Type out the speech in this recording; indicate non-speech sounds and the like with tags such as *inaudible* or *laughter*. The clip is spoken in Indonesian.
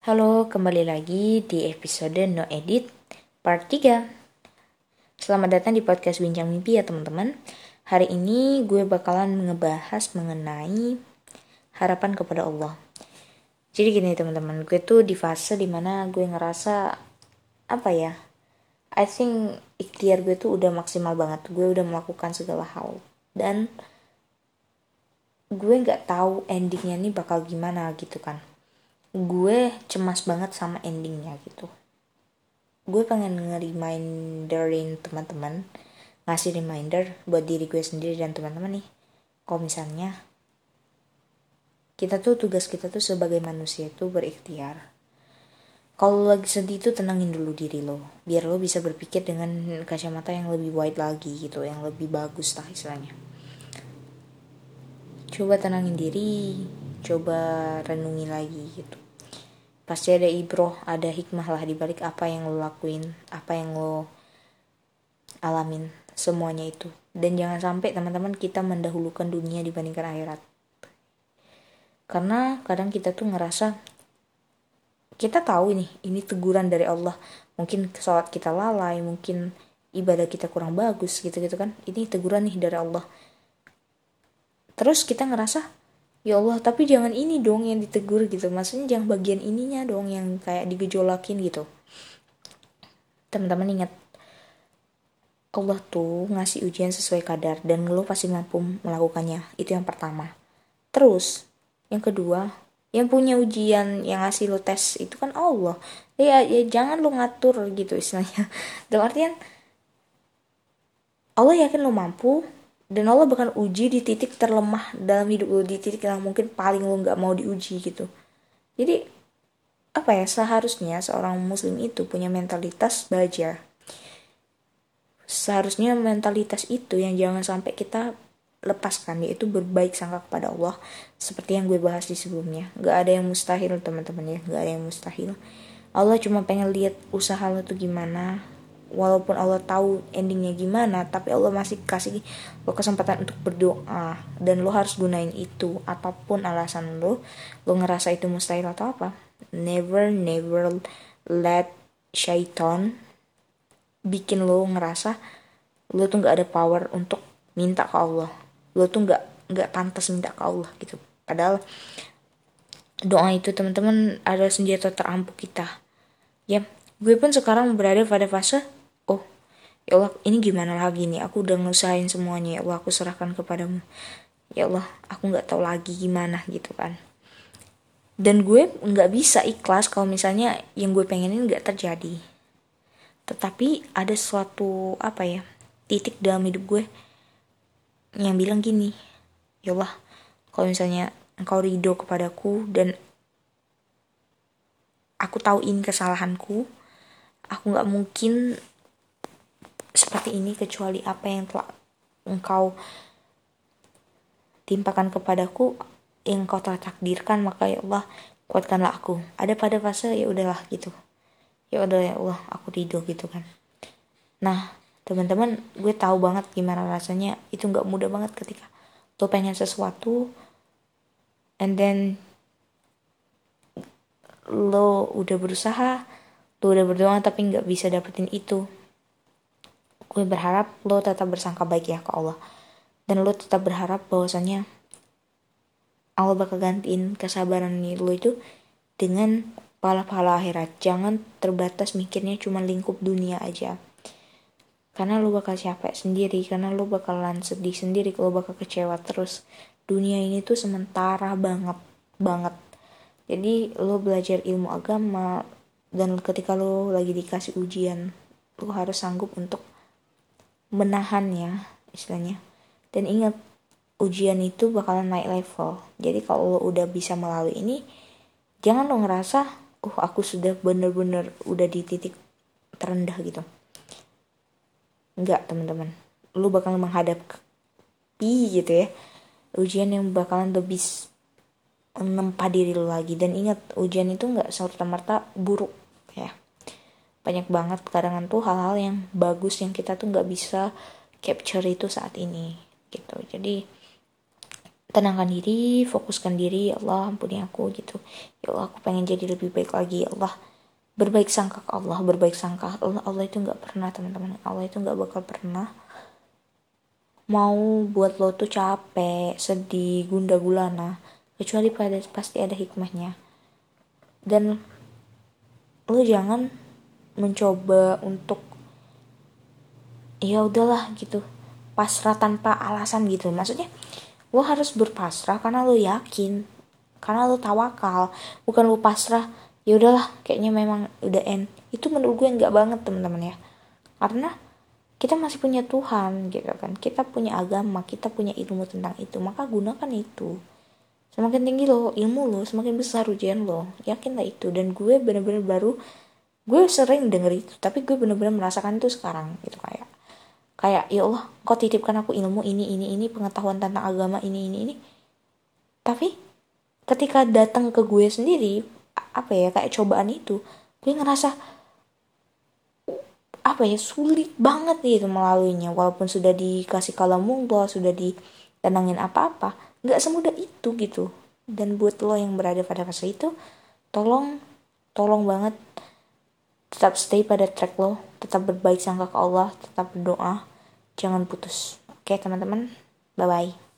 Halo, kembali lagi di episode No Edit part 3. Selamat datang di podcast Bincang Mimpi ya teman-teman. Hari ini gue bakalan ngebahas mengenai harapan kepada Allah. Jadi gini teman-teman, gue tuh di fase di mana gue ngerasa apa ya? I think ikhtiar gue tuh udah maksimal banget. Gue udah melakukan segala hal dan gue nggak tahu endingnya nih bakal gimana gitu kan gue cemas banget sama endingnya gitu. Gue pengen nge-reminderin teman-teman ngasih reminder buat diri gue sendiri dan teman-teman nih. Kalau misalnya kita tuh tugas kita tuh sebagai manusia itu berikhtiar. Kalau lagi sedih tuh tenangin dulu diri lo biar lo bisa berpikir dengan kacamata yang lebih wide lagi gitu yang lebih bagus lah istilahnya. Coba tenangin diri coba renungi lagi gitu pasti ada ibroh ada hikmah lah dibalik apa yang lo lakuin apa yang lo alamin semuanya itu. Dan jangan sampai teman-teman kita mendahulukan dunia dibandingkan akhirat. Karena kadang kita tuh ngerasa kita tahu nih ini teguran dari Allah. Mungkin sholat kita lalai mungkin ibadah kita kurang bagus gitu gitu kan. Ini teguran nih dari Allah. Terus kita ngerasa ya Allah tapi jangan ini dong yang ditegur gitu. Maksudnya jangan bagian ininya dong yang kayak digejolakin gitu. Teman-teman ingat Allah tuh ngasih ujian sesuai kadar dan lo pasti mampu melakukannya. Itu yang pertama. Terus yang kedua yang punya ujian yang ngasih lo tes itu kan Allah. Ya, ya jangan lo ngatur gitu istilahnya. *laughs* Dalam artian Allah yakin lo mampu dan Allah bahkan uji di titik terlemah dalam hidup lo di titik yang mungkin paling lo nggak mau diuji gitu. Jadi apa ya seharusnya seorang muslim itu punya mentalitas baja. Seharusnya mentalitas itu yang jangan sampai kita lepaskan yaitu berbaik sangka kepada Allah seperti yang gue bahas di sebelumnya. Nggak ada yang mustahil teman-teman ya. Nggak ada yang mustahil. Allah cuma pengen lihat usaha lo tuh gimana walaupun Allah tahu endingnya gimana tapi Allah masih kasih lo kesempatan untuk berdoa. Dan lo harus gunain itu apa pun alasan lo lo ngerasa itu mustahil atau apa. Never never let syaiton bikin lo ngerasa lo tuh nggak ada power untuk minta ke Allah. Lo tuh nggak nggak pantas minta ke Allah gitu. Padahal doa itu teman-teman adalah senjata terampuh kita. Ya gue pun sekarang berada pada fase ya Allah ini gimana lagi nih? Aku udah ngusahain semuanya. Ya Allah aku serahkan kepadamu. Ya Allah aku nggak tahu lagi gimana gitu kan. Dan gue nggak bisa ikhlas kalau misalnya yang gue pengenin nggak terjadi. Tetapi ada suatu apa ya titik dalam hidup gue yang bilang gini ya Allah kalau misalnya engkau ridho kepadaku dan aku tahu ini kesalahanku aku nggak mungkin seperti ini kecuali apa yang telah engkau timpakan kepadaku yang kau telah takdirkan maka ya Allah kuatkanlah aku. Ada pada fase ya udahlah gitu. Ya udah ya Allah aku ridho gitu kan. Nah teman-teman gue tahu banget gimana rasanya. Itu nggak mudah banget ketika lo pengen sesuatu and then lo udah berusaha lo udah berdoa tapi nggak bisa dapetin itu gue berharap lo tetap bersangka baik ya ke Allah. Dan lo tetap berharap bahwasannya Allah bakal gantiin kesabaran lo itu dengan pahala-pahala akhirat. Jangan terbatas mikirnya cuma lingkup dunia aja. Karena lo bakal capek sendiri karena lo bakalan sedih sendiri kalau bakal kecewa terus. Dunia ini tuh sementara banget banget. Jadi lo belajar ilmu agama dan ketika lo lagi dikasih ujian lo harus sanggup untuk menahannya istilahnya. Dan ingat ujian itu bakalan naik level. Jadi kalau lo udah bisa melalui ini jangan lo ngerasa uh aku sudah bener-bener udah di titik terendah gitu. Enggak teman-teman. Lo bakal menghadapi gitu ya ujian yang bakalan lebih menempa diri lo lagi. Dan ingat ujian itu nggak serta merta buruk ya banyak banget kadang tuh hal-hal yang bagus yang kita tuh nggak bisa capture itu saat ini gitu. Jadi tenangkan diri fokuskan diri ya Allah ampuni aku gitu. Ya Allah aku pengen jadi lebih baik lagi ya Allah. Berbaik sangka ke Allah berbaik sangka Allah Allah itu nggak pernah teman-teman. Allah itu nggak bakal pernah mau buat lo tuh capek sedih gunda gulana kecuali pada pasti ada hikmahnya. Dan lo jangan mencoba untuk ya udahlah gitu. Pasrah tanpa alasan gitu. Maksudnya lo harus berpasrah karena lo yakin karena lo tawakal bukan lo pasrah. Ya udahlah kayaknya memang udah end. Itu menurut gue nggak banget teman-teman ya. Karena kita masih punya Tuhan gitu kan. Kita punya agama kita punya ilmu tentang itu maka gunakan itu. Semakin tinggi lo ilmu lo semakin besar ujian lo. Yakinlah itu. Dan gue bener-bener baru gue sering denger itu tapi gue bener-bener merasakan itu sekarang gitu kayak kayak ya Allah kau titipkan aku ilmu ini ini ini pengetahuan tentang agama ini ini ini. Tapi ketika datang ke gue sendiri apa ya kayak cobaan itu gue ngerasa apa ya sulit banget gitu melaluinya walaupun sudah dikasih kalamullah sudah ditenangin apa-apa nggak semudah itu gitu. Dan buat lo yang berada pada fase itu tolong tolong banget tetap stay pada track lo. Tetap berbaik sangka ke Allah. Tetap berdoa. Jangan putus. Oke teman-teman. Bye bye